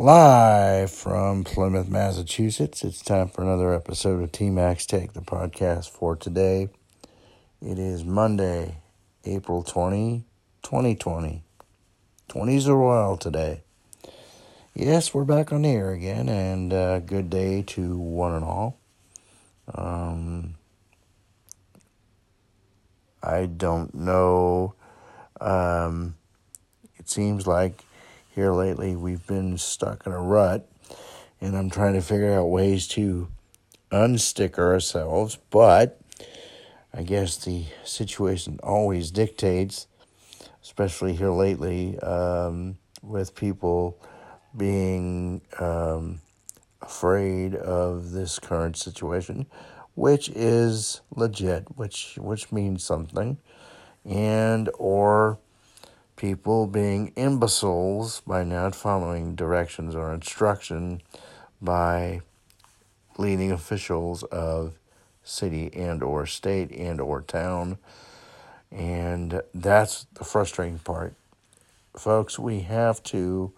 Live from Plymouth, Massachusetts, it's time for another episode of TMAC's Take, the podcast for today. It is Monday, April 20, 2020. 20s are wild today. Yes, we're back on the air again, and uh, good day to one and all. Um, I don't know. Um, it seems like here lately we've been stuck in a rut, and I'm trying to figure out ways to unstick ourselves, but I guess the situation always dictates, especially here lately, um, with people being um, afraid of this current situation, which is legit, which which means something, and or people being imbeciles by not following directions or instruction by leading officials of city and or state and or town. And that's the frustrating part. Folks we have to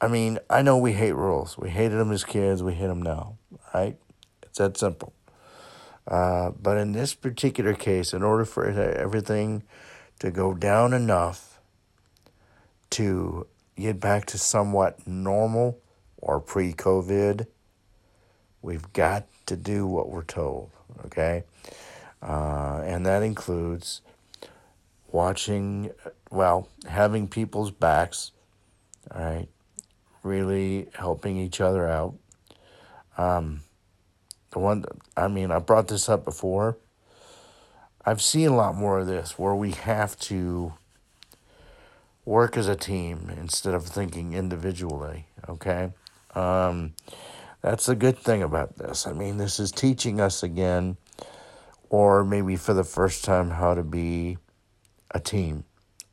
i mean i know we hate rules. We hated them as kids. We hate them now right? It's that simple. Uh, but in this particular case in order for everything to go down enough to get back to somewhat normal or pre COVID, we've got to do what we're told, okay? Uh, and that includes watching, well, having people's backs, all right, really helping each other out. Um, the one, I mean, I brought this up before I've seen a lot more of this where we have to work as a team instead of thinking individually, okay? Um, that's a good thing about this. I mean, this is teaching us again, or maybe for the first time, how to be a team.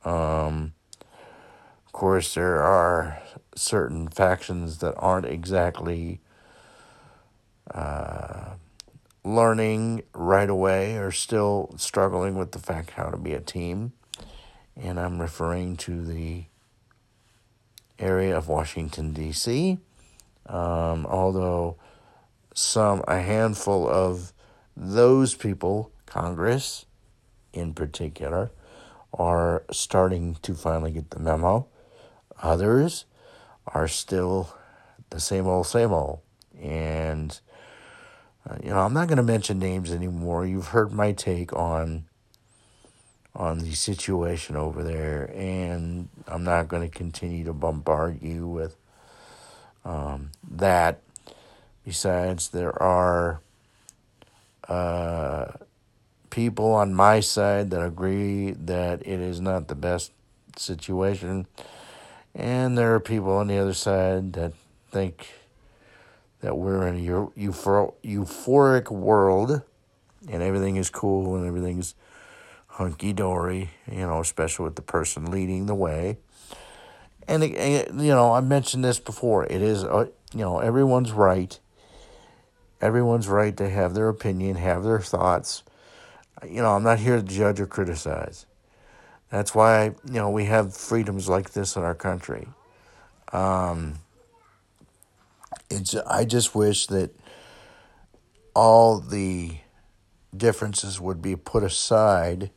Um, of course, there are certain factions that aren't exactly. Uh, learning right away are still struggling with the fact how to be a team. And I'm referring to the area of Washington, D.C. Um, although some, a handful of those people, Congress in particular, are starting to finally get the memo. Others are still the same old, same old. And uh, you know, I'm not going to mention names anymore. You've heard my take on on the situation over there, and I'm not going to continue to bombard you with um, that. Besides, there are uh, people on my side that agree that it is not the best situation, and there are people on the other side that think that we're in a euphoric world and everything is cool and everything's hunky dory, you know, especially with the person leading the way. And, you know, I mentioned this before. It is, uh, you know, everyone's right. Everyone's right to have their opinion, have their thoughts. You know, I'm not here to judge or criticize. That's why, you know, we have freedoms like this in our country. Um, it's I just wish that all the differences would be put aside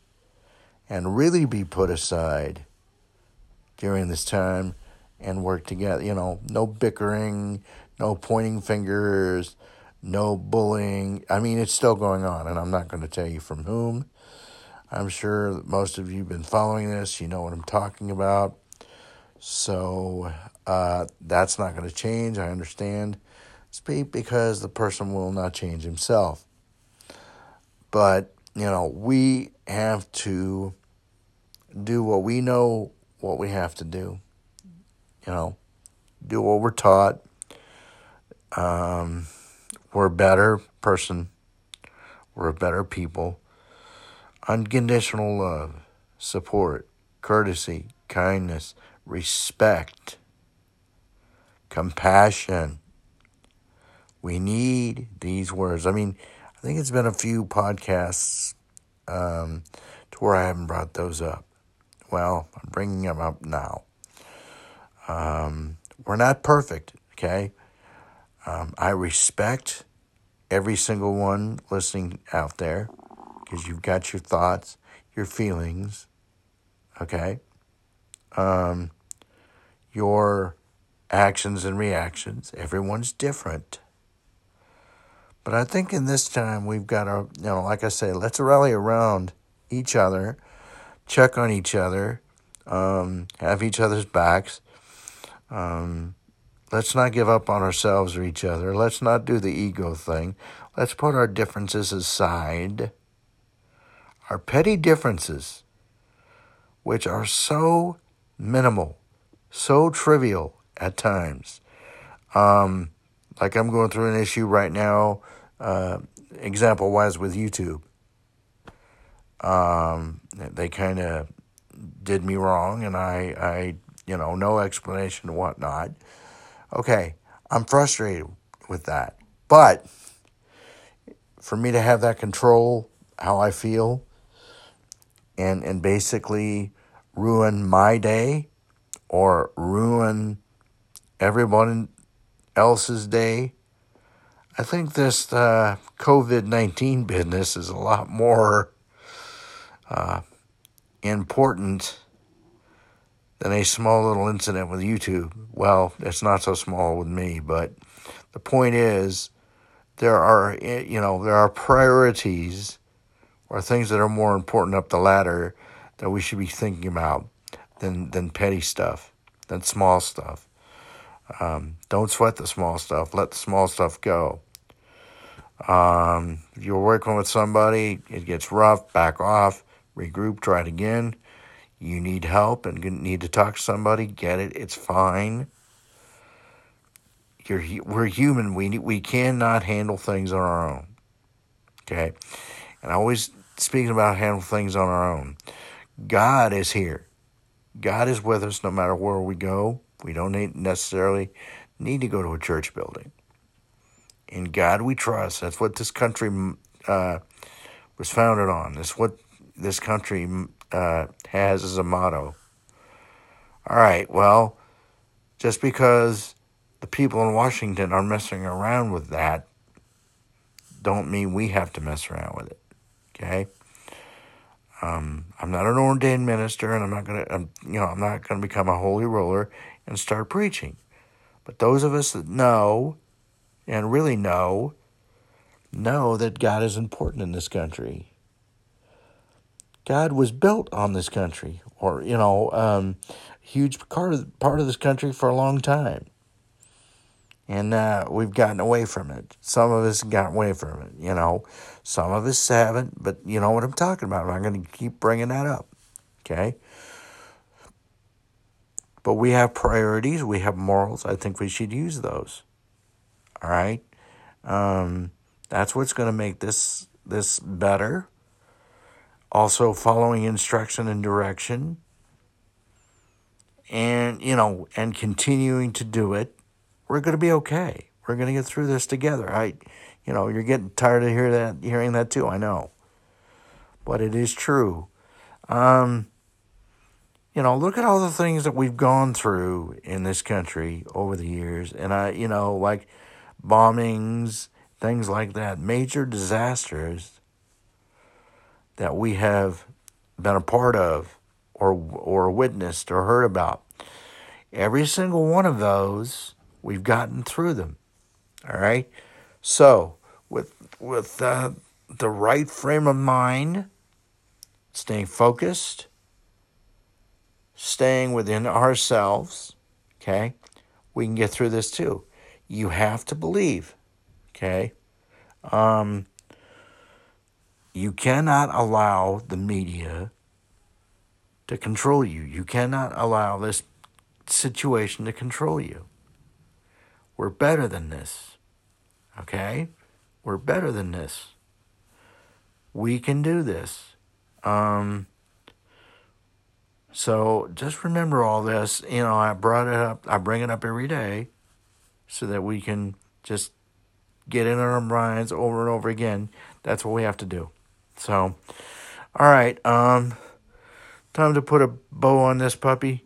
and really be put aside during this time and work together. You know, no bickering, no pointing fingers, no bullying. I mean, it's still going on, and I'm not going to tell you from whom. I'm sure most of you have been following this. You know what I'm talking about. So uh, that's not going to change. I understand. Speak because the person will not change himself. But, you know, we have to do what we know what we have to do. You know, do what we're taught. Um, we're a better person. We're a better people. Unconditional love, support, courtesy, kindness, respect, compassion. We need these words. I mean, I think it's been a few podcasts um, to where I haven't brought those up. Well, I'm bringing them up now. Um, we're not perfect, okay? Um, I respect every single one listening out there because you've got your thoughts, your feelings, okay? Um, your actions and reactions. Everyone's different. But I think in this time we've got to, you know, like I say, let's rally around each other, check on each other, um, have each other's backs. Um, let's not give up on ourselves or each other. Let's not do the ego thing. Let's put our differences aside. Our petty differences, which are so minimal, so trivial at times. Um, like I'm going through an issue right now uh, example wise with YouTube. Um, they kind of did me wrong, and I, I, you know, no explanation and whatnot. Okay, I'm frustrated with that, but for me to have that control, how I feel, and and basically ruin my day or ruin everyone else's day I think this uh, COVID 19 business is a lot more uh, important than a small little incident with YouTube. Well, it's not so small with me, but the point is there are, you know, there are priorities or things that are more important up the ladder that we should be thinking about than, than petty stuff, than small stuff. Um, don't sweat the small stuff. Let the small stuff go. Um, you're working with somebody, it gets rough, back off, regroup, try it again. You need help and need to talk to somebody, get it. It's fine. You're, we're human. We, we cannot handle things on our own. Okay? And always speaking about handle things on our own. God is here. God is with us no matter where we go. We don't necessarily need to go to a church building. In God we trust. That's what this country uh, was founded on. That's what this country uh, has as a motto. All right, well, just because the people in Washington are messing around with that, don't mean we have to mess around with it. Okay. Um, I'm not an ordained minister, and I'm not gonna, I'm, you know, I'm not gonna become a holy roller and start preaching. But those of us that know and really know know that God is important in this country. God was built on this country, or you know, um, huge part of part of this country for a long time, and uh, we've gotten away from it. Some of us got away from it, you know. Some of us haven't, but you know what I'm talking about. I'm going to keep bringing that up, okay? But we have priorities, we have morals. I think we should use those. All right. Um, that's what's going to make this this better. Also, following instruction and direction, and you know, and continuing to do it, we're going to be okay. We're going to get through this together. I, you know, you're getting tired of hear that, hearing that too. I know, but it is true. Um, you know, look at all the things that we've gone through in this country over the years, and I, you know, like bombings, things like that, major disasters that we have been a part of or or witnessed or heard about. Every single one of those, we've gotten through them. All right? So, with with uh, the right frame of mind, staying focused, staying within ourselves, okay? We can get through this too you have to believe. Okay? Um, you cannot allow the media to control you. You cannot allow this situation to control you. We're better than this. Okay? We're better than this. We can do this. Um, so just remember all this. You know, I brought it up, I bring it up every day so that we can just get in our minds over and over again. That's what we have to do. So, all right, um, time to put a bow on this puppy.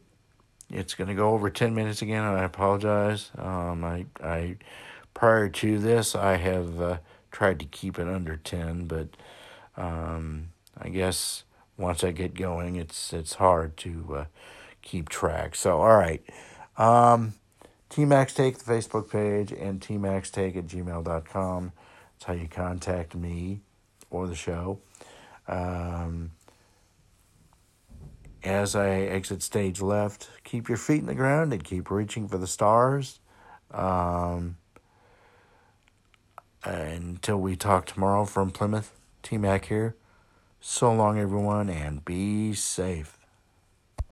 It's going to go over 10 minutes again, and I apologize. Um, I, I, prior to this, I have uh, tried to keep it under 10, but um, I guess once I get going, it's it's hard to uh, keep track. So, all right. Um, TMAC's Take, the Facebook page, and tmaxtake at gmail.com. That's how you contact me or the show. Um, as I exit stage left, keep your feet in the ground and keep reaching for the stars. Um, until we talk tomorrow from Plymouth, T Mac here. So long, everyone, and be safe.